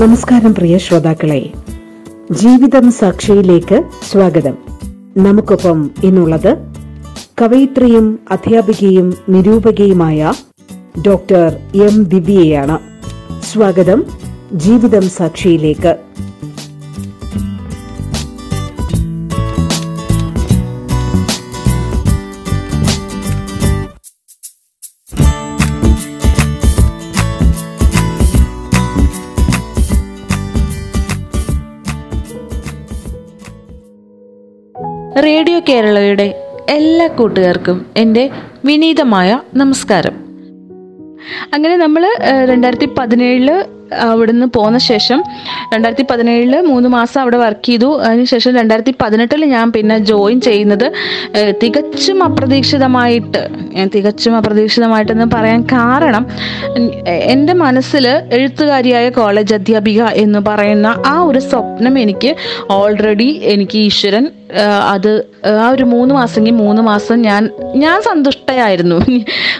നമസ്കാരം പ്രിയ ശ്രോതാക്കളെ. ജീവിതം സാക്ഷിയിലേക്ക് സ്വാഗതം. നമുക്കൊപ്പം ഇന്നുള്ളത് കവയിത്രിയും അധ്യാപികയും നിരൂപകയുമായ ഡോക്ടർ എം ദിവ്യയാണ്. സ്വാഗതം ജീവിതം സാക്ഷിയിലേക്ക്. റേഡിയോ കേരളയുടെ എല്ലാ കൂട്ടുകാർക്കും എന്റെ വിനീതമായ നമസ്കാരം. അങ്ങനെ നമ്മൾ രണ്ടായിരത്തി പതിനേഴിൽ അവിടുന്ന് പോന്ന ശേഷം രണ്ടായിരത്തി പതിനേഴിൽ മൂന്ന് മാസം അവിടെ വർക്ക് ചെയ്തു. അതിനുശേഷം രണ്ടായിരത്തി പതിനെട്ടിൽ ഞാൻ പിന്നെ ജോയിൻ ചെയ്യുന്നത് തികച്ചും അപ്രതീക്ഷിതമായിട്ട് തികച്ചും അപ്രതീക്ഷിതമായിട്ടെന്ന് പറയാൻ കാരണം എന്റെ മനസ്സിൽ എഴുത്തുകാരിയായ കോളേജ് അധ്യാപിക എന്ന് പറയുന്ന ആ ഒരു സ്വപ്നം എനിക്ക് ഓൾറെഡി എനിക്ക് ഈശ്വരൻ അത് ആ ഒരു മൂന്ന് മാസമെങ്കിൽ മൂന്ന് മാസം ഞാൻ ഞാൻ സന്തുഷ്ടയായിരുന്നു.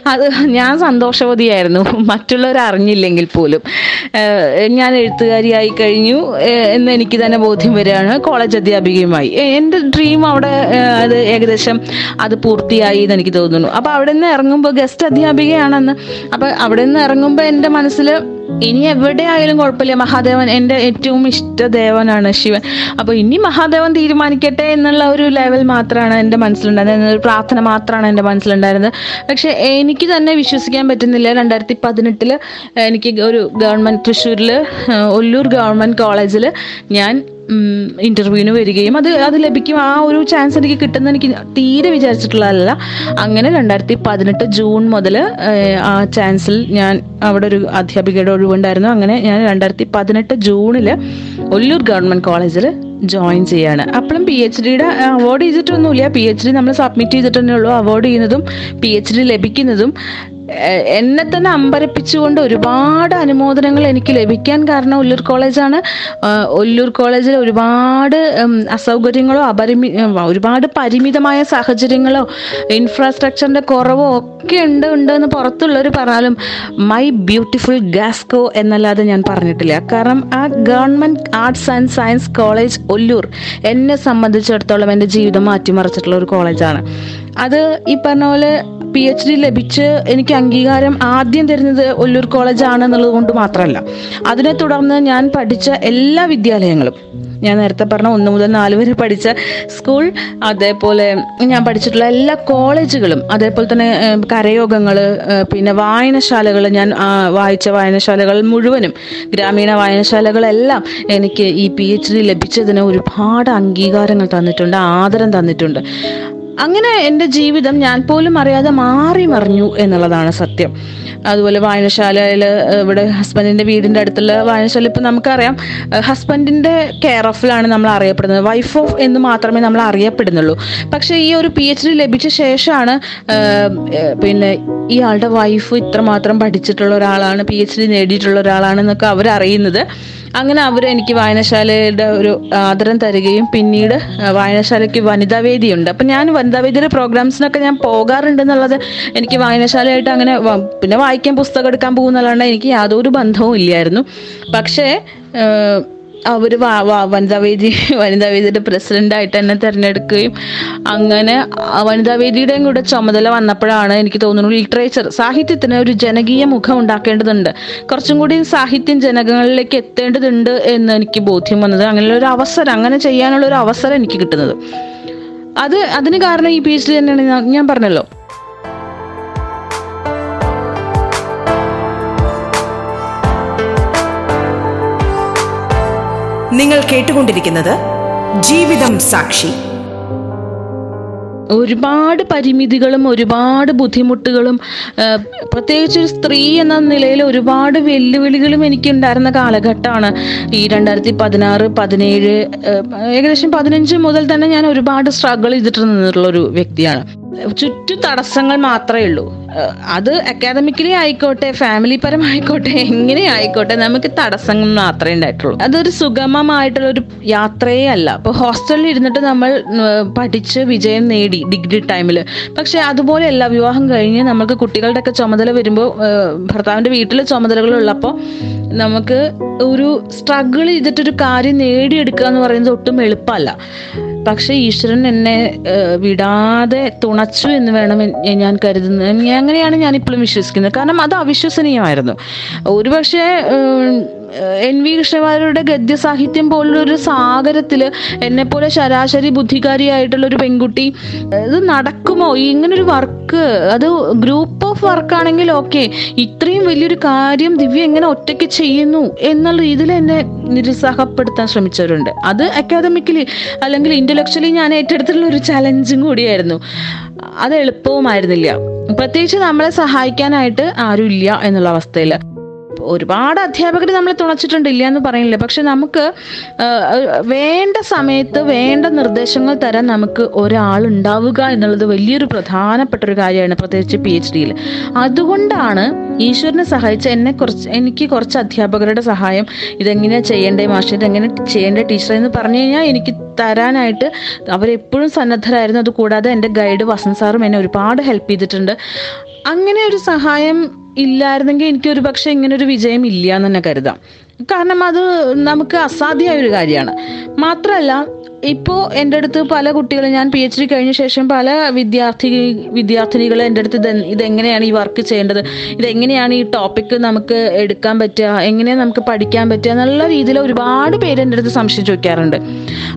അത് ഞാൻ സന്തോഷവതിയായിരുന്നു. മറ്റുള്ളവർ അറിഞ്ഞില്ലെങ്കിൽ പോലും. ഞാൻ എഴുത്തുകാരിയായി കഴിഞ്ഞു. എന്ന് എനിക്ക് തന്നെ ബോധ്യം വരികയാണ്. കോളേജ് അധ്യാപികയുമായി. എന്റെ ഡ്രീം അവിടെ അത് ഏകദേശം അത് പൂർത്തിയായി എന്ന് എനിക്ക് തോന്നുന്നു. അപ്പോൾ അവിടെ നിന്ന് ഇറങ്ങുമ്പോൾ ഗസ്റ്റ് അധ്യാപികയാണെന്ന്. അപ്പോൾ അവിടെ നിന്ന് ഇറങ്ങുമ്പോൾ എന്റെ മനസ്സിൽ ഇനി എവിടെ ആയാലും കുഴപ്പമില്ല. മഹാദേവൻ എന്റെ ഏറ്റവും ഇഷ്ട ദേവനാണ് ശിവൻ. അപ്പോൾ ഇനി മഹാദേവൻ തീരുമാനിക്കട്ടെ എന്നുള്ള ഒരു ലെവൽ മാത്രമാണ് എന്റെ മനസ്സിലുണ്ടായിരുന്നത്. ഒരു പ്രാർത്ഥന മാത്രമാണ് എന്റെ മനസ്സിലുണ്ടായിരുന്നത്. പക്ഷെ എനിക്ക് തന്നെ വിശ്വസിക്കാൻ പറ്റുന്നില്ല. രണ്ടായിരത്തി പതിനെട്ടിൽ എനിക്ക് ഒരു ഗവൺമെന്റ് തൃശ്ശൂരിൽ ഒല്ലൂർ ഗവൺമെന്റ് കോളേജിൽ ഞാൻ ഇന്റർവ്യൂവിന് വരികയും അത് അത് ലഭിക്കും. ആ ഒരു ചാൻസ് എനിക്ക് കിട്ടുന്ന എനിക്ക് തീരെ വിചാരിച്ചിട്ടുള്ളതല്ല. അങ്ങനെ രണ്ടായിരത്തി പതിനെട്ട് ജൂൺ മുതൽ ആ ചാൻസിൽ ഞാൻ അവിടെ ഒരു അധ്യാപികയുടെ ഒഴിവുണ്ടായിരുന്നു. അങ്ങനെ ഞാൻ രണ്ടായിരത്തി പതിനെട്ട് ജൂണിൽ ഒല്ലൂർ ഗവൺമെന്റ് കോളേജിൽ ജോയിൻ ചെയ്യാണ്. അപ്പോഴും പി എച്ച് ഡിയുടെ അവാർഡ് ചെയ്തിട്ടൊന്നുമില്ല. പി എച്ച് ഡി നമ്മൾ സബ്മിറ്റ് ചെയ്തിട്ട് തന്നെയുള്ളൂ അവാർഡ് ചെയ്യുന്നതും പി എച്ച് ഡി ലഭിക്കുന്നതും എന്നെ തന്നെ അമ്പരപ്പിച്ചുകൊണ്ട് ഒരുപാട് അനുമോദനങ്ങൾ എനിക്ക് ലഭിക്കാൻ കാരണം ഒല്ലൂർ കോളേജാണ്. ഉല്ലൂർ കോളേജിൽ ഒരുപാട് അസൗകര്യങ്ങളോ അപരിമി ഒരുപാട് പരിമിതമായ സാഹചര്യങ്ങളോ ഇൻഫ്രാസ്ട്രക്ചറിന്റെ കുറവോ ഒക്കെ ഉണ്ട് ഉണ്ട് എന്ന് പുറത്തുള്ളവർ പറഞ്ഞാലും മൈ ബ്യൂട്ടിഫുൾ ഗാസ്കോ എന്നല്ലാതെ ഞാൻ പറഞ്ഞിട്ടില്ല. കാരണം ആ government arts and science college Ollur എന്നെ സംബന്ധിച്ചിടത്തോളം എന്റെ ജീവിതം മാറ്റിമറിച്ചിട്ടുള്ള ഒരു കോളേജാണ്. അത് ഈ പറഞ്ഞ പോലെ പി എച്ച് ഡി ലഭിച്ച് എനിക്ക് അംഗീകാരം ആദ്യം തരുന്നത് ഒല്ലൂർ കോളേജ് ആണെന്നുള്ളത് കൊണ്ട് മാത്രമല്ല. അതിനെ തുടർന്ന് ഞാൻ പഠിച്ച എല്ലാ വിദ്യാലയങ്ങളും ഞാൻ നേരത്തെ പറഞ്ഞ ഒന്ന് മുതൽ നാല് വരെ പഠിച്ച സ്കൂൾ അതേപോലെ ഞാൻ പഠിച്ചിട്ടുള്ള എല്ലാ കോളേജുകളും അതേപോലെ തന്നെ കരയോഗങ്ങൾ പിന്നെ വായനശാലകൾ ഞാൻ വായിച്ച വായനശാലകൾ മുഴുവനും ഗ്രാമീണ വായനശാലകളെല്ലാം എനിക്ക് ഈ പി എച്ച് ഡി ലഭിച്ചതിന് ഒരുപാട് അംഗീകാരങ്ങൾ തന്നിട്ടുണ്ട് ആദരം തന്നിട്ടുണ്ട്. അങ്ങനെ എന്റെ ജീവിതം ഞാൻ പോലും അറിയാതെ മാറി മറിഞ്ഞു എന്നുള്ളതാണ് സത്യം. അതുപോലെ വായനശാലയിൽ ഇവിടെ ഹസ്ബൻഡിന്റെ വീടിന്റെ അടുത്തുള്ള വായനശാല ഇപ്പം നമുക്കറിയാം ഹസ്ബൻഡിന്റെ കെയർ ഓഫിലാണ് നമ്മൾ അറിയപ്പെടുന്നത്. വൈഫ് ഓഫ് എന്ന് മാത്രമേ നമ്മൾ അറിയപ്പെടുന്നുള്ളൂ. പക്ഷേ ഈ ഒരു പി എച്ച് ഡി ലഭിച്ച ശേഷമാണ് പിന്നെ ഇയാളുടെ വൈഫ് ഇത്രമാത്രം പഠിച്ചിട്ടുള്ള ഒരാളാണ് പി എച്ച് ഡി നേടിയിട്ടുള്ള ഒരാളാണെന്നൊക്കെ അവരറിയുന്നത്. അങ്ങനെ അവർ എനിക്ക് വായനശാലയുടെ ഒരു ആദരം തരികയും പിന്നീട് വായനശാലയ്ക്ക് വായനശാലയ്ക്ക് വനിതാവേദിയുണ്ട്. അപ്പം ഞാൻ വനിതാവേദിയുടെ പ്രോഗ്രാംസിനൊക്കെ ഞാൻ പോകാറുണ്ട് എന്നുള്ളത് എനിക്ക് വായനശാലയായിട്ട് അങ്ങനെ പിന്നെ വായിക്കാൻ പുസ്തകം എടുക്കാൻ പോകുന്നല്ലാണ്ട് എനിക്ക് യാതൊരു ബന്ധവും ഇല്ലായിരുന്നു. പക്ഷേ അവർ വനിതാവേദി വനിതാവേദിയുടെ പ്രസിഡന്റായിട്ട് എന്നെ തിരഞ്ഞെടുക്കുകയും അങ്ങനെ വനിതാവേദിയുടെയും കൂടെ ചുമതല വന്നപ്പോഴാണ് എനിക്ക് തോന്നുന്നു ലിറ്ററേച്ചർ സാഹിത്യത്തിന് ഒരു ജനകീയ മുഖം ഉണ്ടാക്കേണ്ടതുണ്ട്. കുറച്ചും കൂടി സാഹിത്യം ജനങ്ങളിലേക്ക് എത്തേണ്ടതുണ്ട് എന്ന് എനിക്ക് ബോധ്യം വന്നത്. അങ്ങനെയുള്ള ഒരു അവസരം അങ്ങനെ ചെയ്യാനുള്ള ഒരു അവസരം എനിക്ക് കിട്ടുന്നത്. അത് അതിന് കാരണം ഈ പി എച്ച് ഡി തന്നെയാണ് ഞാൻ- പറഞ്ഞല്ലോ. നിങ്ങൾ കേട്ടുകൊണ്ടിരിക്കുന്നത് ജീവിതം സാക്ഷി. ഒരുപാട് പരിമിതികളും ഒരുപാട് ബുദ്ധിമുട്ടുകളും പ്രത്യേകിച്ച് ഒരു സ്ത്രീ എന്ന നിലയിൽ ഒരുപാട് വെല്ലുവിളികളും എനിക്കുണ്ടായിരുന്ന കാലഘട്ടമാണ്. ഈ രണ്ടായിരത്തി പതിനാറ് പതിനേഴ് ഏകദേശം പതിനഞ്ച് മുതൽ തന്നെ ഞാൻ ഒരുപാട് സ്ട്രഗിൾ ചെയ്തിട്ട് നിന്നിട്ടുള്ള ഒരു വ്യക്തിയാണ്. ചുറ്റു തടസ്സങ്ങൾ മാത്രമേ ഉള്ളൂ. അത് അക്കാദമിക്കലി ആയിക്കോട്ടെ ഫാമിലി പരമായിക്കോട്ടെ എങ്ങനെ ആയിക്കോട്ടെ നമുക്ക് തടസ്സങ്ങൾ മാത്രമേ ഉണ്ടായിട്ടുള്ളൂ. അതൊരു സുഗമമായിട്ടുള്ള ഒരു യാത്രയേ അല്ല. ഇപ്പൊ ഹോസ്റ്റലിൽ ഇരുന്നിട്ട് നമ്മൾ പഠിച്ച് വിജയം നേടി ഡിഗ്രി ടൈമിൽ പക്ഷെ അതുപോലെയല്ല വിവാഹം കഴിഞ്ഞ് നമുക്ക് കുട്ടികളുടെ ഒക്കെ ചുമതല വരുമ്പോൾ ഭർത്താവിന്റെ വീട്ടിൽ ചുമതലകൾ ഉള്ളപ്പോൾ നമുക്ക് ഒരു സ്ട്രഗിൾ ചെയ്തിട്ടൊരു കാര്യം നേടിയെടുക്കുക എന്ന് പറയുന്നത് ഒട്ടും എളുപ്പമല്ല. പക്ഷേ ഈശ്വരൻ എന്നെ വിടാതെ തുണച്ചു എന്ന് വേണം ഞാൻ കരുതുന്നത്. അങ്ങനെയാണ് ഞാൻ ഇപ്പോഴും വിശ്വസിക്കുന്നത്. കാരണം അത് അവിശ്വസനീയമായിരുന്നു. ഒരുപക്ഷെ എൻ വി കൃഷ്ണവാര്യരുടെ ഗദ്യസാഹിത്യം പോലുള്ള ഒരു സാഗരത്തിൽ എന്നെപ്പോലെ ശരാശരി ബുദ്ധികാരിയായിട്ടുള്ള ഒരു പെൺകുട്ടി ഇത് നടക്കുമോ? ഇങ്ങനൊരു വർക്ക് അത് ഗ്രൂപ്പ് ഓഫ് വർക്കാണെങ്കിൽ ഓക്കെ ഇത്രയും വലിയൊരു കാര്യം ദിവ്യ എങ്ങനെ ഒറ്റയ്ക്ക് ചെയ്യുന്നു എന്നുള്ള രീതിയിൽ എന്നെ നിരുത്സാഹപ്പെടുത്താൻ ശ്രമിച്ചവരുണ്ട്. അത് അക്കാദമിക്കലി അല്ലെങ്കിൽ ഇന്റലക്ച്വലി ഞാൻ ഏറ്റെടുത്തിട്ടുള്ള ഒരു ചലഞ്ചും കൂടിയായിരുന്നു. അത് എളുപ്പവുമായിരുന്നില്ല. പ്രത്യേകിച്ച് നമ്മളെ സഹായിക്കാനായിട്ട് ആരുമില്ല എന്നുള്ള അവസ്ഥയിൽ ഒരുപാട് അധ്യാപകർ നമ്മളെ തുണച്ചിട്ടുണ്ട് ഇല്ല എന്ന് പറയുന്നില്ല. പക്ഷെ നമുക്ക് വേണ്ട സമയത്ത് വേണ്ട നിർദ്ദേശങ്ങൾ തരാൻ നമുക്ക് ഒരാൾ ഉണ്ടാവുക എന്നുള്ളത് വലിയൊരു പ്രധാനപ്പെട്ട ഒരു കാര്യമാണ് പ്രത്യേകിച്ച് പി എച്ച് ഡിയിൽ അതുകൊണ്ടാണ് ഈശ്വരനെ സഹായിച്ച എന്നെ കുറച്ച് എനിക്ക് കുറച്ച് അധ്യാപകരുടെ സഹായം ഇതെങ്ങനെയാണ് ചെയ്യേണ്ടേ മാഷ് ഇതെങ്ങനെ ചെയ്യേണ്ട ടീച്ചർ എന്ന് പറഞ്ഞു കഴിഞ്ഞാൽ എനിക്ക് തരാനായിട്ട് അവരെപ്പോഴും സന്നദ്ധരായിരുന്നു. അതുകൂടാതെ എന്റെ ഗൈഡ് വസന്ത് സാറും എന്നെ ഒരുപാട് ഹെൽപ്പ് ചെയ്തിട്ടുണ്ട്. അങ്ങനെ ഒരു സഹായം ഇല്ലായിരുന്നെങ്കിൽ എനിക്കൊരു പക്ഷെ ഇങ്ങനൊരു വിജയം ഇല്ല എന്ന് തന്നെ കരുതാം. കാരണം അത് നമുക്ക് അസാധ്യമായ ഒരു കാര്യമാണ്. മാത്രമല്ല ഇപ്പോൾ എന്റെ അടുത്ത് പല കുട്ടികളും ഞാൻ പി എച്ച് ഡി കഴിഞ്ഞ ശേഷം പല വിദ്യാർത്ഥി വിദ്യാർത്ഥിനികൾ എന്റെ അടുത്ത് ഇത് ഇതെങ്ങനെയാണ് ഈ വർക്ക് ചെയ്യേണ്ടത്? ഇതെങ്ങനെയാണ് ഈ ടോപ്പിക്ക് നമുക്ക് എടുക്കാൻ പറ്റുക? എങ്ങനെയാണ് നമുക്ക് പഠിക്കാൻ പറ്റുക? എന്നുള്ള രീതിയിൽ ഒരുപാട് പേര് എന്റെ അടുത്ത് സംശയം ചോദിക്കാറുണ്ട്.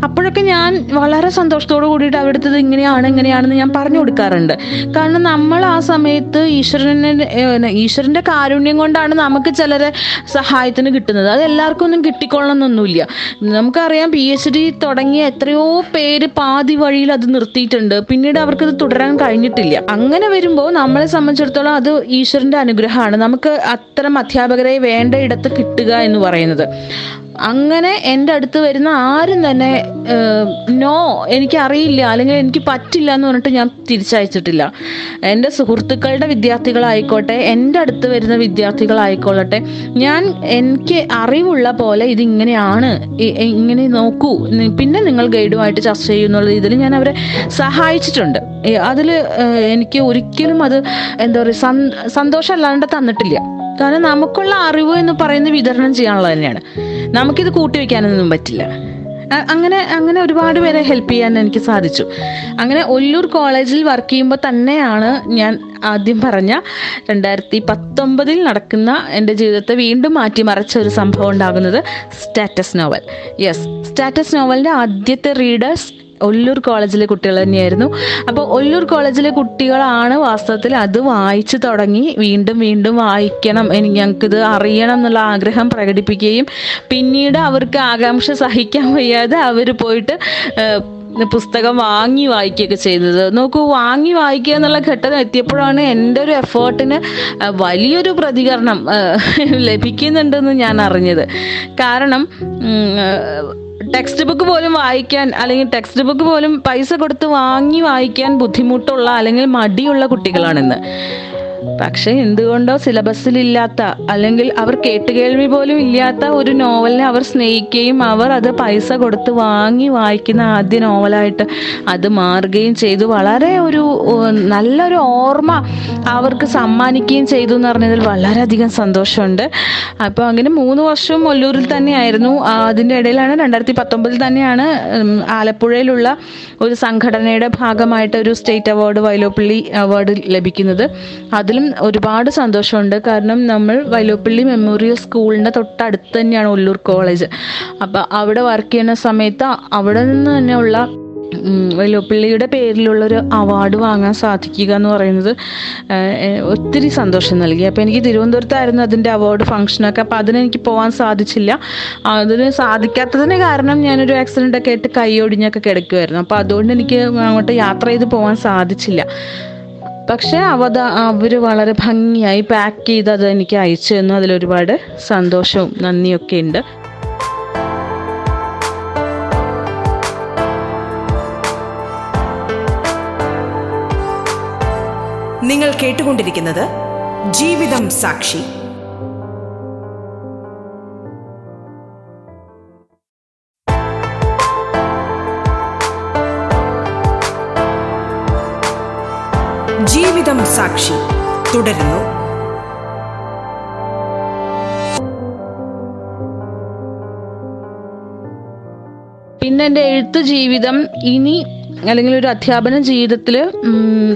അപ്പോഴൊക്കെ ഞാൻ വളരെ സന്തോഷത്തോടു കൂടിയിട്ട് അവരുടെ അടുത്ത് ഇത് ഇങ്ങനെയാണ് എങ്ങനെയാണെന്ന് ഞാൻ പറഞ്ഞു കൊടുക്കാറുണ്ട്. കാരണം നമ്മൾ ആ സമയത്ത് ഈശ്വരനെ ഈശ്വരന്റെ കാരുണ്യം കൊണ്ടാണ് നമുക്ക് ചിലരെ സഹായത്തിന് കിട്ടുന്നത്. അത് എല്ലാവർക്കൊന്നും കിട്ടിക്കൊള്ളണമെന്നൊന്നുമില്ല നമുക്കറിയാം പി എച്ച് ഡി തുടങ്ങിയ എത്രയോ പേര് പാതി വഴിയിൽ അത് നിർത്തിയിട്ടുണ്ട്. പിന്നീട് അവർക്ക് അത് തുടരാൻ കഴിഞ്ഞിട്ടില്ല. അങ്ങനെ വരുമ്പോൾ നമ്മളെ സംബന്ധിച്ചിടത്തോളം അത് ഈശ്വരന്റെ അനുഗ്രഹമാണ്. നമുക്ക് അത്തരം അധ്യാപകരെ വേണ്ട ഇടത്ത് കിട്ടുക എന്ന് പറയുന്നത്. അങ്ങനെ എന്റെ അടുത്ത് വരുന്ന ആരും തന്നെ നോ എനിക്ക് അറിയില്ല അല്ലെങ്കിൽ എനിക്ക് പറ്റില്ല എന്ന് പറഞ്ഞിട്ട് ഞാൻ തിരിച്ചയച്ചിട്ടില്ല. എന്റെ സുഹൃത്തുക്കളുടെ വിദ്യാർത്ഥികളായിക്കോട്ടെ എന്റെ അടുത്ത് വരുന്ന വിദ്യാർത്ഥികളായിക്കോളട്ടെ ഞാൻ എനിക്ക് അറിവുള്ള പോലെ ഇതിങ്ങനെയാണ്. ഇങ്ങനെ നോക്കൂ. പിന്നെ നിങ്ങൾ ഗൈഡുമായിട്ട് ചർച്ച ചെയ്യുന്നുള്ള ഇതിൽ ഞാൻ അവരെ സഹായിച്ചിട്ടുണ്ട്. അതിൽ എനിക്ക് ഒരിക്കലും അത് എന്താ പറയുക സന്തോഷം അല്ലാണ്ട് തന്നിട്ടില്ല. കാരണം നമുക്കുള്ള അറിവ് എന്ന് പറയുന്നത് വിതരണം ചെയ്യാനുള്ളത് തന്നെയാണ്. നമുക്കിത് കൂട്ടി വെക്കാനൊന്നും പറ്റില്ല. അങ്ങനെ അങ്ങനെ ഒരുപാട് പേരെ ഹെൽപ്പ് ചെയ്യാൻ എനിക്ക് സാധിച്ചു. അങ്ങനെ ഒല്ലൂർ കോളേജിൽ വർക്ക് ചെയ്യുമ്പോൾ തന്നെയാണ് ഞാൻ ആദ്യം പറഞ്ഞ രണ്ടായിരത്തി പത്തൊമ്പതിൽ നടക്കുന്ന എന്റെ ജീവിതത്തെ വീണ്ടും മാറ്റിമറിച്ച ഒരു സംഭവം ഉണ്ടാകുന്നത് സ്റ്റാറ്റസ് നോവൽ. യെസ് സ്റ്റാറ്റസ് നോവലിന്റെ ആദ്യത്തെ റീഡേഴ്സ് ഒല്ലൂർ കോളേജിലെ കുട്ടികൾ തന്നെയായിരുന്നു. അപ്പോൾ ഒല്ലൂർ കോളേജിലെ കുട്ടികളാണ് വാസ്തവത്തിൽ അത് വായിച്ചു തുടങ്ങി വീണ്ടും വീണ്ടും വായിക്കണം എനിക്ക് ഞങ്ങൾക്കിത് അറിയണം എന്നുള്ള ആഗ്രഹം പ്രകടിപ്പിക്കുകയും പിന്നീട് അവർക്ക് ആകാംക്ഷ സഹിക്കാൻ വയ്യാതെ അവർ പോയിട്ട് പുസ്തകം വാങ്ങി വായിക്കുകയൊക്കെ ചെയ്തത്. നോക്കൂ വാങ്ങി വായിക്കുക എന്നുള്ള ഘട്ടം എത്തിയപ്പോഴാണ് എന്റെ ഒരു എഫേർട്ടിന് വലിയൊരു പ്രതികരണം ലഭിക്കുന്നുണ്ടെന്ന് ഞാൻ അറിഞ്ഞത്. കാരണം ടെക്സ്റ്റ് ബുക്ക് പോലും വായിക്കാൻ അല്ലെങ്കിൽ ടെക്സ്റ്റ് ബുക്ക് പോലും പൈസ കൊടുത്ത് വാങ്ങി വായിക്കാൻ ബുദ്ധിമുട്ടുള്ള അല്ലെങ്കിൽ മടിയുള്ള കുട്ടികളാണിന്ന്. പക്ഷെ എന്തുകൊണ്ടോ സിലബസിലില്ലാത്ത അല്ലെങ്കിൽ അവർ കേട്ടുകേൾവി പോലും ഇല്ലാത്ത ഒരു നോവലിനെ അവർ സ്നേഹിക്കുകയും അവർ അത് പൈസ കൊടുത്ത് വാങ്ങി വായിക്കുന്ന ആദ്യ നോവലായിട്ട് അത് മാറുകയും ചെയ്തു. വളരെ ഒരു നല്ലൊരു ഓർമ്മ അവർക്ക് സമ്മാനിക്കുകയും ചെയ്തു എന്ന് പറഞ്ഞതിൽ വളരെയധികം സന്തോഷമുണ്ട്. അപ്പോൾ അങ്ങനെ മൂന്ന് വർഷവും ഒല്ലൂരിൽ തന്നെയായിരുന്നു. അതിന്റെ ഇടയിലാണ് രണ്ടായിരത്തി പത്തൊമ്പതിൽ തന്നെയാണ് ആലപ്പുഴയിലുള്ള ഒരു സംഘടനയുടെ ഭാഗമായിട്ട് ഒരു സ്റ്റേറ്റ് അവാർഡ് വൈലോപ്പള്ളി അവാർഡ് ലഭിക്കുന്നത്. അതിലും ഒരുപാട് സന്തോഷമുണ്ട്. കാരണം നമ്മൾ വൈലോപ്പള്ളി മെമ്മോറിയൽ സ്കൂളിന്റെ തൊട്ടടുത്ത് തന്നെയാണ് ഒല്ലൂർ കോളേജ്. അപ്പോൾ അവിടെ വർക്ക് ചെയ്യുന്ന സമയത്ത് അവിടെ നിന്ന് തന്നെയുള്ള വല്ലോപ്പിള്ളിയുടെ പേരിലുള്ളൊരു അവാർഡ് വാങ്ങാൻ സാധിക്കുക എന്ന് പറയുന്നത് ഒത്തിരി സന്തോഷം നൽകി. അപ്പോൾ എനിക്ക് തിരുവനന്തപുരത്തായിരുന്നു അതിന്റെ അവാർഡ് ഫംഗ്ഷനൊക്കെ അപ്പോൾ അതിനെനിക്ക് പോകാൻ സാധിച്ചില്ല. അതിന് സാധിക്കാത്തതിന് കാരണം ഞാനൊരു ആക്സിഡന്റ് ഒക്കെ ആയിട്ട് കൈ ഒടിഞ്ഞൊക്കെ കിടക്കുമായിരുന്നു അപ്പോൾ അതുകൊണ്ട് എനിക്ക് അങ്ങോട്ട് യാത്ര ചെയ്ത് പോകാൻ സാധിച്ചില്ല. പക്ഷേ അവത അവർ വളരെ ഭംഗിയായി പാക്ക് ചെയ്ത് അത് എനിക്ക് അയച്ചു തന്നു. അതിലൊരുപാട് സന്തോഷവും നന്ദിയൊക്കെ ഉണ്ട്. നിങ്ങൾ കേട്ടുകൊണ്ടിരിക്കുന്നത് ജീവിതം സാക്ഷി. ജീവിതം സാക്ഷി. തുടരുന്നു. പിന്നെ എന്റെ എഴുത്ത് ജീവിതം ഇനി അല്ലെങ്കിൽ ഒരു അധ്യാപന ജീവിതത്തിൽ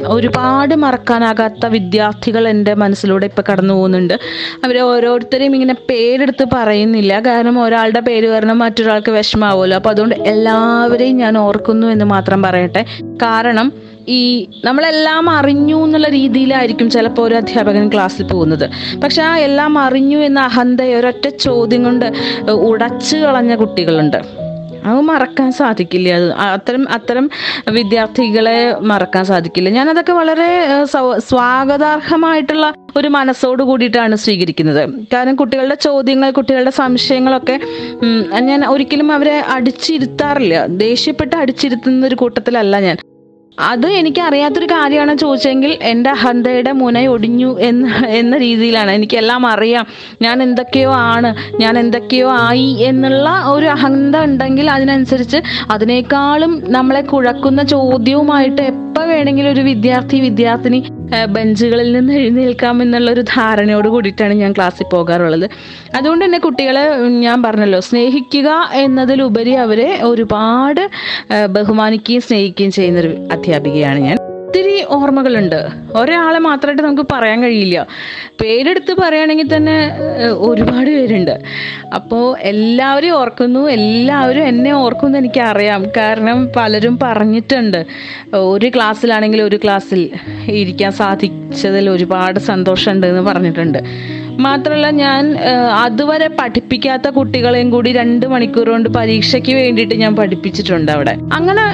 ഒരുപാട് മറക്കാനാകാത്ത വിദ്യാർത്ഥികൾ എന്റെ മനസ്സിലൂടെ ഇപ്പം കടന്നു പോകുന്നുണ്ട്. അവർ ഓരോരുത്തരെയും ഇങ്ങനെ പേരെടുത്ത് പറയുന്നില്ല. കാരണം ഒരാളുടെ പേര് പറഞ്ഞാൽ മറ്റൊരാൾക്ക് വിഷമാവുമല്ലോ അപ്പോൾ അതുകൊണ്ട് എല്ലാവരെയും ഞാൻ ഓർക്കുന്നു എന്ന് മാത്രം പറയട്ടെ. കാരണം ഈ നമ്മളെല്ലാം അറിഞ്ഞു എന്നുള്ള രീതിയിലായിരിക്കും ചിലപ്പോൾ ഒരു അധ്യാപകൻ ക്ലാസ്സിൽ പോകുന്നത്. പക്ഷെ ആ എല്ലാം അറിഞ്ഞു എന്ന അഹന്ത ഒരൊറ്റ ചോദ്യം കൊണ്ട് ഉടച്ചു കളഞ്ഞ കുട്ടികളുണ്ട്. അത് മറക്കാൻ സാധിക്കില്ല. അത് അത്തരം അത്തരം വിദ്യാർത്ഥികളെ മറക്കാൻ സാധിക്കില്ല. ഞാനതൊക്കെ വളരെ സ്വാഗതാർഹമായിട്ടുള്ള ഒരു മനസ്സോട് കൂടിയിട്ടാണ് സ്വീകരിക്കുന്നത്. കാരണം കുട്ടികളുടെ ചോദ്യങ്ങൾ കുട്ടികളുടെ സംശയങ്ങളൊക്കെ ഞാൻ ഒരിക്കലും അവരെ അടിച്ചിരുത്താറില്ല. ദേഷ്യപ്പെട്ട് അടിച്ചിരുത്തുന്ന ഒരു കൂട്ടത്തിലല്ല ഞാൻ. അത് എനിക്ക് അറിയാത്തൊരു കാര്യമാണ് ചോദിച്ചെങ്കിൽ എന്റെ അഹന്തയുടെ മുന ഒടിഞ്ഞു എന്ന എന്ന രീതിയിലാണ്. എനിക്കെല്ലാം അറിയാം. ഞാൻ എന്തൊക്കെയോ ആണ്. ഞാൻ എന്തൊക്കെയോ ആയി എന്നുള്ള ഒരു അഹന്ത ഉണ്ടെങ്കിൽ അതിനനുസരിച്ച് അതിനേക്കാളും നമ്മളെ കുഴക്കുന്ന ചോദ്യവുമായിട്ട് എപ്പോൾ വേണമെങ്കിലും ഒരു വിദ്യാർത്ഥി വിദ്യാർത്ഥിനി ബെഞ്ചുകളിൽ നിന്ന് എഴുന്നേൽക്കാം എന്നുള്ളൊരു ധാരണയോട് കൂടിയിട്ടാണ് ഞാൻ ക്ലാസ്സിൽ പോകാറുള്ളത്. അതുകൊണ്ട് തന്നെ കുട്ടികളെ ഞാൻ പറഞ്ഞല്ലോ സ്നേഹിക്കുക എന്നതിലുപരി അവരെ ഒരുപാട് ബഹുമാനിക്കുകയും സ്നേഹിക്കുകയും ചെയ്യുന്നൊരു അധ്യാപികയാണ് ഞാൻ. ഒത്തിരി ഓർമ്മകളുണ്ട്. ഒരാളെ മാത്രമായിട്ട് നമുക്ക് പറയാൻ കഴിയില്ല. പേരെടുത്ത് പറയുകയാണെങ്കിൽ തന്നെ ഒരുപാട് പേരുണ്ട്. അപ്പോൾ എല്ലാവരും ഓർക്കുന്നു എല്ലാവരും എന്നെ ഓർക്കുന്നു എനിക്ക് അറിയാം കാരണം പലരും പറഞ്ഞിട്ടുണ്ട് ഒരു ക്ലാസ്സിലാണെങ്കിൽ ഒരു ക്ലാസ്സിൽ ഇരിക്കാൻ സാധിച്ചതിൽ ഒരുപാട് സന്തോഷമുണ്ട് എന്ന് പറഞ്ഞിട്ടുണ്ട്. മാത്രമല്ല ഞാൻ അതുവരെ പഠിപ്പിക്കാത്ത കുട്ടികളെയും കൂടി രണ്ട് മണിക്കൂർ കൊണ്ട് പരീക്ഷയ്ക്ക് വേണ്ടിയിട്ട് ഞാൻ പഠിപ്പിച്ചിട്ടുണ്ട് അവിടെ. അങ്ങനെ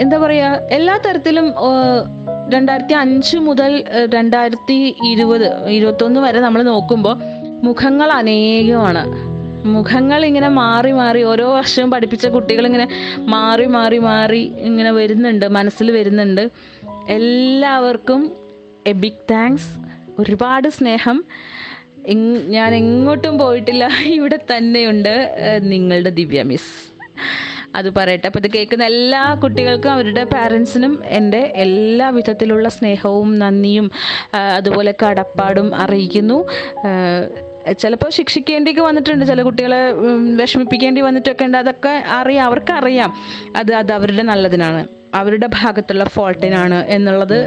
എന്താ പറയാ എല്ലാ തരത്തിലും രണ്ടായിരത്തി അഞ്ച് മുതൽ രണ്ടായിരത്തി ഇരുപത് ഇരുപത്തൊന്ന് വരെ നമ്മൾ നോക്കുമ്പോൾ മുഖങ്ങൾ അനേകമാണ്. മുഖങ്ങൾ ഇങ്ങനെ മാറി മാറി ഓരോ വർഷവും പഠിപ്പിച്ച കുട്ടികൾ ഇങ്ങനെ മാറി മാറി മാറി ഇങ്ങനെ വരുന്നുണ്ട് മനസ്സിൽ വരുന്നുണ്ട്. എല്ലാവർക്കും എ ബിഗ് താങ്ക്സ്. ഒരുപാട് സ്നേഹം. ഞാൻ എങ്ങോട്ടും പോയിട്ടില്ല ഇവിടെ തന്നെയുണ്ട് നിങ്ങളുടെ ദിവ്യ മിസ്. അത് പറയട്ടെ. അപ്പോൾ ഇത് കേൾക്കുന്ന എല്ലാ കുട്ടികൾക്കും അവരുടെ പാരൻസിനും എന്റെ എല്ലാ വിധത്തിലുള്ള സ്നേഹവും നന്ദിയും അതുപോലെ കടപ്പാടും അറിയിക്കുന്നു. ചിലപ്പോൾ ശിക്ഷിക്കേണ്ടിയൊക്കെ വന്നിട്ടുണ്ട്. ചില കുട്ടികളെ വിഷമിപ്പിക്കേണ്ടി വന്നിട്ടൊക്കെ ഉണ്ട്. അതൊക്കെ അറിയാം. അവർക്കറിയാം അത് അത് അവരുടെ നല്ലതിനാണ്. അവരുടെ ഭാഗത്തുള്ള ഫോൾട്ടിനാണ് എന്നുള്ളത്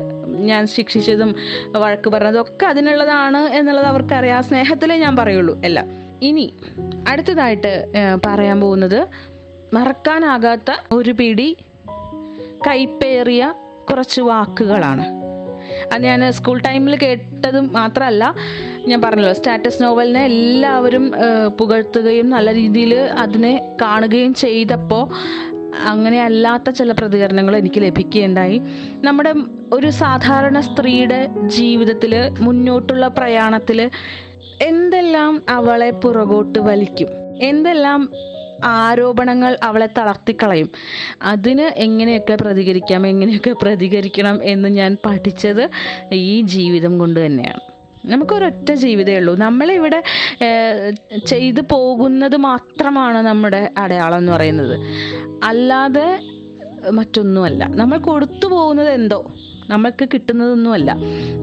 ഞാൻ ശിക്ഷിച്ചതും വഴക്ക് പറഞ്ഞതും ഒക്കെ അതിനുള്ളതാണ് എന്നുള്ളത് അവർക്കറിയാം. ആ സ്നേഹത്തിലേ ഞാൻ പറയുള്ളൂ. എല്ലാം. ഇനി അടുത്തതായിട്ട് പറയാൻ പോകുന്നത് മറക്കാനാകാത്ത ഒരു പിടി കൈപ്പേറിയ കുറച്ച് വാക്കുകളാണ്. അത് ഞാൻ സ്കൂൾ ടൈമിൽ കേട്ടത് മാത്രമല്ല ഞാൻ പറഞ്ഞല്ലോ സ്റ്റാറ്റസ് നോവലിനെ എല്ലാവരും പുകഴ്ത്തുകയും നല്ല രീതിയിൽ അതിനെ കാണുകയും ചെയ്തപ്പോൾ അങ്ങനെ അല്ലാത്ത ചില പ്രതികരണങ്ങൾ എനിക്ക് ലഭിക്കുകയുണ്ടായി. നമ്മുടെ ഒരു സാധാരണ സ്ത്രീയുടെ ജീവിതത്തിൽ മുന്നോട്ടുള്ള പ്രയാണത്തിൽ എന്തെല്ലാം അവളെ പുറകോട്ട് വലിക്കും? എന്തെല്ലാം ആരോപണങ്ങൾ അവളെ തളർത്തിക്കളയും. അതിന് എങ്ങനെയൊക്കെ പ്രതികരിക്കാം എങ്ങനെയൊക്കെ പ്രതികരിക്കണം എന്ന് ഞാൻ പഠിച്ചത് ഈ ജീവിതം കൊണ്ട് തന്നെയാണ്. നമുക്കൊരൊറ്റ ജീവിതമേ ഉള്ളൂ. നമ്മളിവിടെ ചെയ്ത് പോകുന്നത് മാത്രമാണ് നമ്മുടെ അടയാളം എന്ന് പറയുന്നത്. അല്ലാതെ മറ്റൊന്നുമല്ല. നമ്മൾ കൊടുത്തു പോകുന്നത് എന്തോ? നമ്മൾക്ക് കിട്ടുന്നതൊന്നുമല്ല.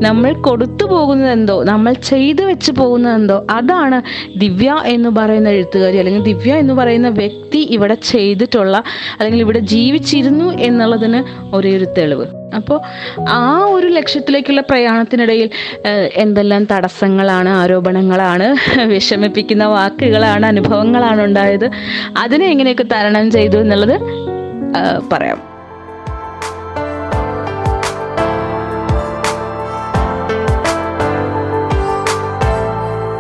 നമ്മൾ കൊടുത്തു പോകുന്നത് എന്തോ നമ്മൾ ചെയ്തു വെച്ച് പോകുന്നത് എന്തോ അതാണ് ദിവ്യ എന്ന് പറയുന്ന എഴുത്തുകാരി അല്ലെങ്കിൽ ദിവ്യ എന്ന് പറയുന്ന വ്യക്തി ഇവിടെ ചെയ്തിട്ടുള്ള അല്ലെങ്കിൽ ഇവിടെ ജീവിച്ചിരുന്നു എന്നുള്ളതിന് ഒരേ ഒരു തെളിവ്. അപ്പോൾ ആ ഒരു ലക്ഷ്യത്തിലേക്കുള്ള പ്രയാണത്തിനിടയിൽ എന്തെല്ലാം തടസ്സങ്ങളാണ് ആരോപണങ്ങളാണ് വിഷമിപ്പിക്കുന്ന വാക്കുകളാണ് അനുഭവങ്ങളാണ് ഉണ്ടായത് അതിനെ എങ്ങനെയൊക്കെ തരണം ചെയ്തു എന്നുള്ളത് പറയാം.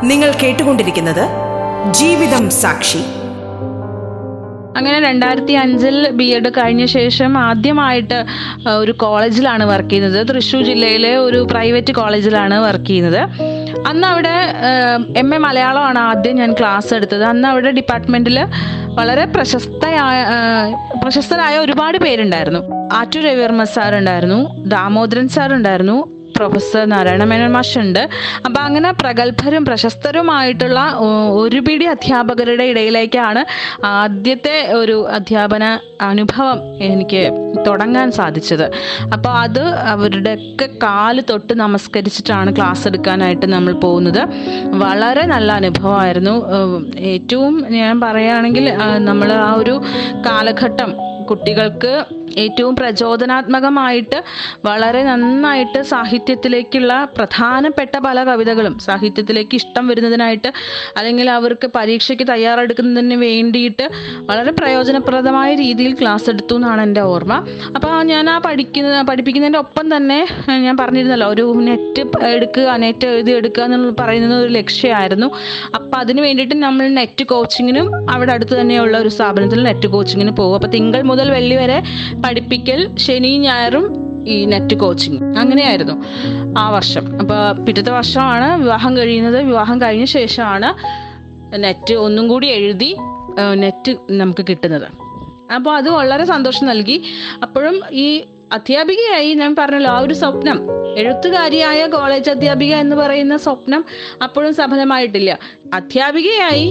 നിങ്ങൾ കേട്ടുകൊണ്ടിരിക്കുന്നത് ജീവിതം സാക്ഷി. അങ്ങനെ രണ്ടായിരത്തി അഞ്ചിൽ ബി എഡ് കഴിഞ്ഞ ശേഷം ആദ്യമായിട്ട് ഒരു കോളേജിലാണ് വർക്ക് ചെയ്യുന്നത്. തൃശ്ശൂർ ജില്ലയിലെ ഒരു പ്രൈവറ്റ് കോളേജിലാണ് വർക്ക് ചെയ്യുന്നത്. അന്ന് അവിടെ എം എ മലയാളമാണ് ആദ്യം ഞാൻ ക്ലാസ് എടുത്തത്. അന്ന് അവിടെ ഡിപ്പാർട്ട്മെന്റിൽ വളരെ പ്രശസ്തയായ പ്രശസ്തരായ ഒരുപാട് പേരുണ്ടായിരുന്നു. ആറ്റു രവിവർമ്മ സാർ ഉണ്ടായിരുന്നു ദാമോദരൻ സാർ ഉണ്ടായിരുന്നു പ്രൊഫസർ നാരായണ മേനോൻ മാഷുണ്ട്. അപ്പം അങ്ങനെ പ്രഗത്ഭരും പ്രശസ്തരുമായിട്ടുള്ള ഒരു പിടി അധ്യാപകരുടെ ഇടയിലേക്കാണ് ആദ്യത്തെ ഒരു അധ്യാപന അനുഭവം എനിക്ക് തുടങ്ങാൻ സാധിച്ചത്. അപ്പോൾ അത് അവരുടെയൊക്കെ കാൽ തൊട്ട് നമസ്കരിച്ചിട്ടാണ് ക്ലാസ് എടുക്കാനായിട്ട് നമ്മൾ പോകുന്നത്. വളരെ നല്ല അനുഭവമായിരുന്നു. ഏറ്റവും ഞാൻ പറയുകയാണെങ്കിൽ നമ്മൾ ആ ഒരു കാലഘട്ടം കുട്ടികൾക്ക് ഏറ്റവും പ്രചോദനാത്മകമായിട്ട് വളരെ നന്നായിട്ട് സാഹിത്യത്തിലേക്കുള്ള പ്രധാനപ്പെട്ട പല കവിതകളും സാഹിത്യത്തിലേക്ക് ഇഷ്ടം വരുന്നതിനായിട്ട് അല്ലെങ്കിൽ അവർക്ക് പരീക്ഷയ്ക്ക് തയ്യാറെടുക്കുന്നതിന് വേണ്ടിയിട്ട് വളരെ പ്രയോജനപ്രദമായ രീതിയിൽ ക്ലാസ് എടുത്തു എന്നാണ് എന്റെ ഓർമ്മ. അപ്പോൾ ഞാൻ ആ പഠിക്കുന്ന പഠിപ്പിക്കുന്നതിന്റെ ഒപ്പം തന്നെ ഞാൻ പറഞ്ഞിരുന്നല്ലോ ഒരു നെറ്റ് എടുക്കുക നെറ്റ് എഴുതി എടുക്കുക എന്നുള്ള പറയുന്നത് ഒരു ലക്ഷ്യമായിരുന്നു. അപ്പോൾ അതിന് വേണ്ടിയിട്ട് നമ്മൾ നെറ്റ് കോച്ചിങ്ങിനും അവിടെ അടുത്ത് തന്നെയുള്ള ഒരു സ്ഥാപനത്തിൽ നെറ്റ് കോച്ചിങ്ങിന് പോകും. അപ്പോൾ തിങ്കൾ മുതൽ വെള്ളി വരെ പഠിപ്പിക്കൽ ശനി ഞായറും ഈ നെറ്റ് കോച്ചിങ് അങ്ങനെയായിരുന്നു ആ വർഷം. അപ്പോൾ പിറ്റത്തെ വർഷമാണ് വിവാഹം കഴിയുന്നത്. വിവാഹം കഴിഞ്ഞ ശേഷമാണ് നെറ്റ് ഒന്നും കൂടി എഴുതി നെറ്റ് നമുക്ക് കിട്ടുന്നത്. അപ്പോൾ അത് വളരെ സന്തോഷം നൽകി. അപ്പോഴും ഈ അധ്യാപികയായി ഞാൻ പറഞ്ഞല്ലോ ആ ഒരു സ്വപ്നം എഴുത്തുകാരിയായ കോളേജ് അധ്യാപിക എന്ന് പറയുന്ന സ്വപ്നം അപ്പോഴും സഫലമായിട്ടില്ല. അധ്യാപികയായി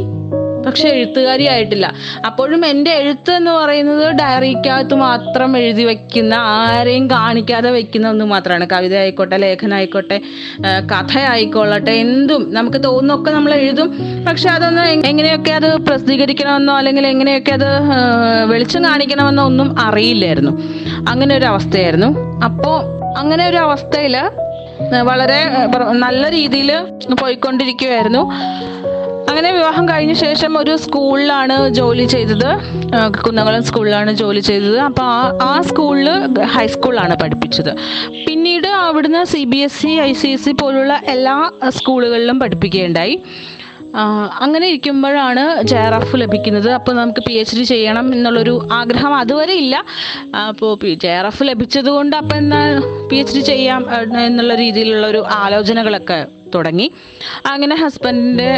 പക്ഷെ എഴുത്തുകാരിയായിട്ടില്ല. അപ്പോഴും എന്റെ എഴുത്ത് എന്ന് പറയുന്നത് ഡയറിക്കകത്ത് മാത്രം എഴുതി വെക്കുന്ന ആരെയും കാണിക്കാതെ വെക്കുന്ന ഒന്ന് മാത്രമാണ്. കവിത ആയിക്കോട്ടെ ലേഖനമായിക്കോട്ടെ കഥ ആയിക്കോളട്ടെ എന്തും നമുക്ക് തോന്നുന്നൊക്കെ നമ്മൾ എഴുതും. പക്ഷെ അതൊന്ന് എങ്ങനെയൊക്കെ അത് പ്രസിദ്ധീകരിക്കണമെന്നോ അല്ലെങ്കിൽ എങ്ങനെയൊക്കെ അത് വെളിച്ചം കാണിക്കണമെന്നോ ഒന്നും അറിയില്ലായിരുന്നു. അങ്ങനെ ഒരു അവസ്ഥയായിരുന്നു. അപ്പോൾ അങ്ങനെ ഒരു അവസ്ഥയിൽ വളരെ നല്ല രീതിയിൽ പോയിക്കൊണ്ടിരിക്കുമായിരുന്നു അങ്ങനെ വിവാഹം കഴിഞ്ഞ ശേഷം ഒരു സ്കൂളിലാണ് ജോലി ചെയ്തത്. കുന്നംകുളം സ്കൂളിലാണ് ജോലി ചെയ്തത്. അപ്പോൾ ആ ആ സ്കൂളിൽ ഹൈസ്കൂളിലാണ് പഠിപ്പിച്ചത്. പിന്നീട് അവിടുന്ന് C B S C I C S C പോലുള്ള എല്ലാ സ്കൂളുകളിലും പഠിപ്പിക്കുകയുണ്ടായി. അങ്ങനെ ഇരിക്കുമ്പോഴാണ് ജെ ആർ എഫ് ലഭിക്കുന്നത്. അപ്പോൾ നമുക്ക് പി എച്ച് ഡി ചെയ്യണം എന്നുള്ളൊരു ആഗ്രഹം അതുവരെ ഇല്ല. അപ്പോൾ ജെ ആർ എഫ് ലഭിച്ചത് കൊണ്ട് അപ്പം എന്നാൽ പി എച്ച് ഡി ചെയ്യാം എന്നുള്ള രീതിയിലുള്ള ഒരു ആലോചനകളൊക്കെ തുടങ്ങി. അങ്ങനെ ഹസ്ബൻഡിന്റെ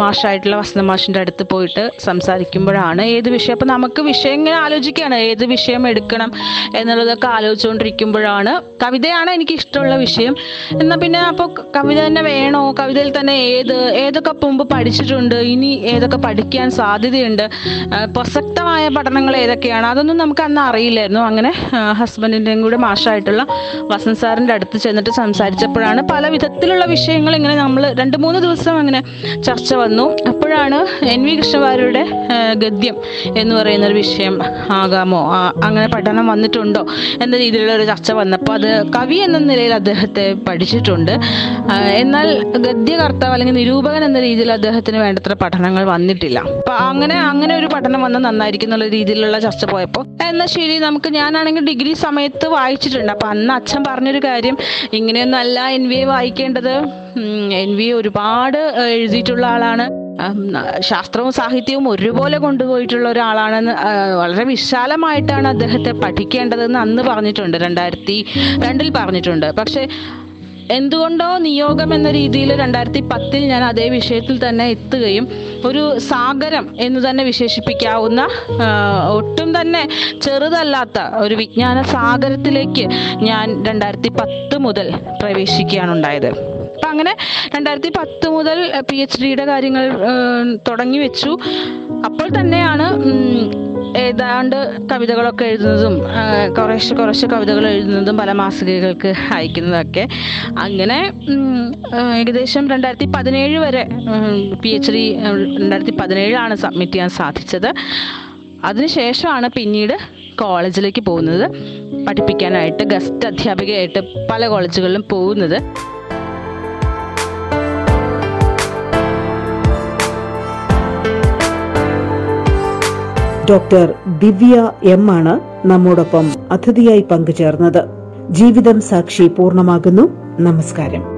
മാഷായിട്ടുള്ള വസന്ത മാഷിന്റെ അടുത്ത് പോയിട്ട് സംസാരിക്കുമ്പോഴാണ് ഏത് വിഷയം. അപ്പം നമുക്ക് വിഷയം ഇങ്ങനെ ആലോചിക്കുകയാണ്. ഏത് വിഷയം എടുക്കണം എന്നുള്ളതൊക്കെ ആലോചിച്ചുകൊണ്ടിരിക്കുമ്പോഴാണ് കവിതയാണ് എനിക്ക് ഇഷ്ടമുള്ള വിഷയം. എന്നാൽ പിന്നെ അപ്പോൾ കവിത തന്നെ വേണോ? കവിതയിൽ തന്നെ ഏത് ഏതൊക്കെ മുമ്പ് പഠിച്ചിട്ടുണ്ട്? ഇനി ഏതൊക്കെ പഠിക്കാൻ സാധ്യതയുണ്ട്? പ്രസക്തമായ പഠനങ്ങൾ ഏതൊക്കെയാണ്? അതൊന്നും നമുക്ക് അന്ന് അറിയില്ലായിരുന്നു. അങ്ങനെ ഹസ്ബൻഡിന്റെയും കൂടെ മാഷായിട്ടുള്ള വസന്ത് സാറിന്റെ അടുത്ത് ചെന്നിട്ട് സംസാരിച്ചപ്പോഴാണ് പല വിധത്തിലുള്ള വിഷയങ്ങൾ ഇങ്ങനെ നമ്മൾ രണ്ട് മൂന്ന് ദിവസം അങ്ങനെ ചർച്ച വന്നു. അപ്പോഴാണ് എൻ വി കൃഷ്ണവാര്യരുടെ ഗദ്യം എന്ന് പറയുന്ന ഒരു വിഷയം ആകാമോ? അങ്ങനെ പഠനം വന്നിട്ടുണ്ടോ എന്ന രീതിയിലുള്ള ഒരു ചർച്ച വന്നപ്പോൾ അത് കവി എന്ന നിലയിൽ അദ്ദേഹത്തെ പഠിച്ചിട്ടുണ്ട്. എന്നാൽ ഗദ്യകർത്താവ് അല്ലെങ്കിൽ നിരൂപകൻ എന്ന രീതിയിൽ അദ്ദേഹത്തിന് വേണ്ടത്ര പഠനങ്ങൾ വന്നിട്ടില്ല. അപ്പൊ അങ്ങനെ അങ്ങനെ ഒരു പഠനം വന്നാൽ നന്നായിരിക്കും എന്നുള്ള രീതിയിലുള്ള ചർച്ച പോയപ്പോൾ എന്നാൽ ശരി നമുക്ക് ഞാനാണെങ്കിൽ ഡിഗ്രി സമയത്ത് വായിച്ചിട്ടുണ്ട്. അപ്പൊ അന്ന് അച്ഛൻ പറഞ്ഞൊരു കാര്യം ഇങ്ങനെയൊന്നും അല്ല എൻ വി എ വായിക്കേണ്ടത് എൻ വി ഒരുപാട് എഴുതിയിട്ടുള്ള ആളാണ്. ശാസ്ത്രവും സാഹിത്യവും ഒരുപോലെ കൊണ്ടുപോയിട്ടുള്ള ഒരാളാണെന്ന് വളരെ വിശാലമായിട്ടാണ് അദ്ദേഹത്തെ പഠിക്കേണ്ടതെന്ന് അന്ന് പറഞ്ഞിട്ടുണ്ട് രണ്ടായിരത്തി രണ്ടിൽ പറഞ്ഞിട്ടുണ്ട്. പക്ഷെ എന്തുകൊണ്ടോ നിയോഗം എന്ന രീതിയിൽ രണ്ടായിരത്തി പത്തിൽ ഞാൻ അതേ വിഷയത്തിൽ തന്നെ എത്തുകയും ഒരു സാഗരം എന്ന് തന്നെ വിശേഷിപ്പിക്കാവുന്ന ഒട്ടും തന്നെ ചെറുതല്ലാത്ത ഒരു വിജ്ഞാന സാഗരത്തിലേക്ക് ഞാൻ രണ്ടായിരത്തി പത്ത് മുതൽ പ്രവേശിക്കുകയാണ് ഉണ്ടായത്. അപ്പം അങ്ങനെ രണ്ടായിരത്തി പത്ത് മുതൽ പി എച്ച് ഡിയുടെ കാര്യങ്ങൾ തുടങ്ങി വെച്ചു. അപ്പോൾ തന്നെയാണ് ഏതാണ്ട് കവിതകളൊക്കെ എഴുതുന്നതും കുറേശ്ശെ കുറേശ്ശെ കവിതകൾ എഴുതുന്നതും പല മാസികകൾക്ക് അയക്കുന്നതൊക്കെ. അങ്ങനെ ഏകദേശം രണ്ടായിരത്തി പതിനേഴ് വരെ പി എച്ച് ഡി രണ്ടായിരത്തി പതിനേഴിലാണ് സബ്മിറ്റ് ചെയ്യാൻ സാധിച്ചത്. അതിനുശേഷമാണ് പിന്നീട് കോളേജിലേക്ക് പോകുന്നത്. പഠിപ്പിക്കാനായിട്ട് ഗസ്റ്റ് അധ്യാപികയായിട്ട് പല കോളേജുകളിലും പോകുന്നത്. ഡോക്ടർ ദിവ്യ എം ആണ് നമ്മോടൊപ്പം അതിഥിയായി പങ്കുചേർന്നത്. ജീവിതം സാക്ഷി പൂർണമാകുന്നു. നമസ്കാരം.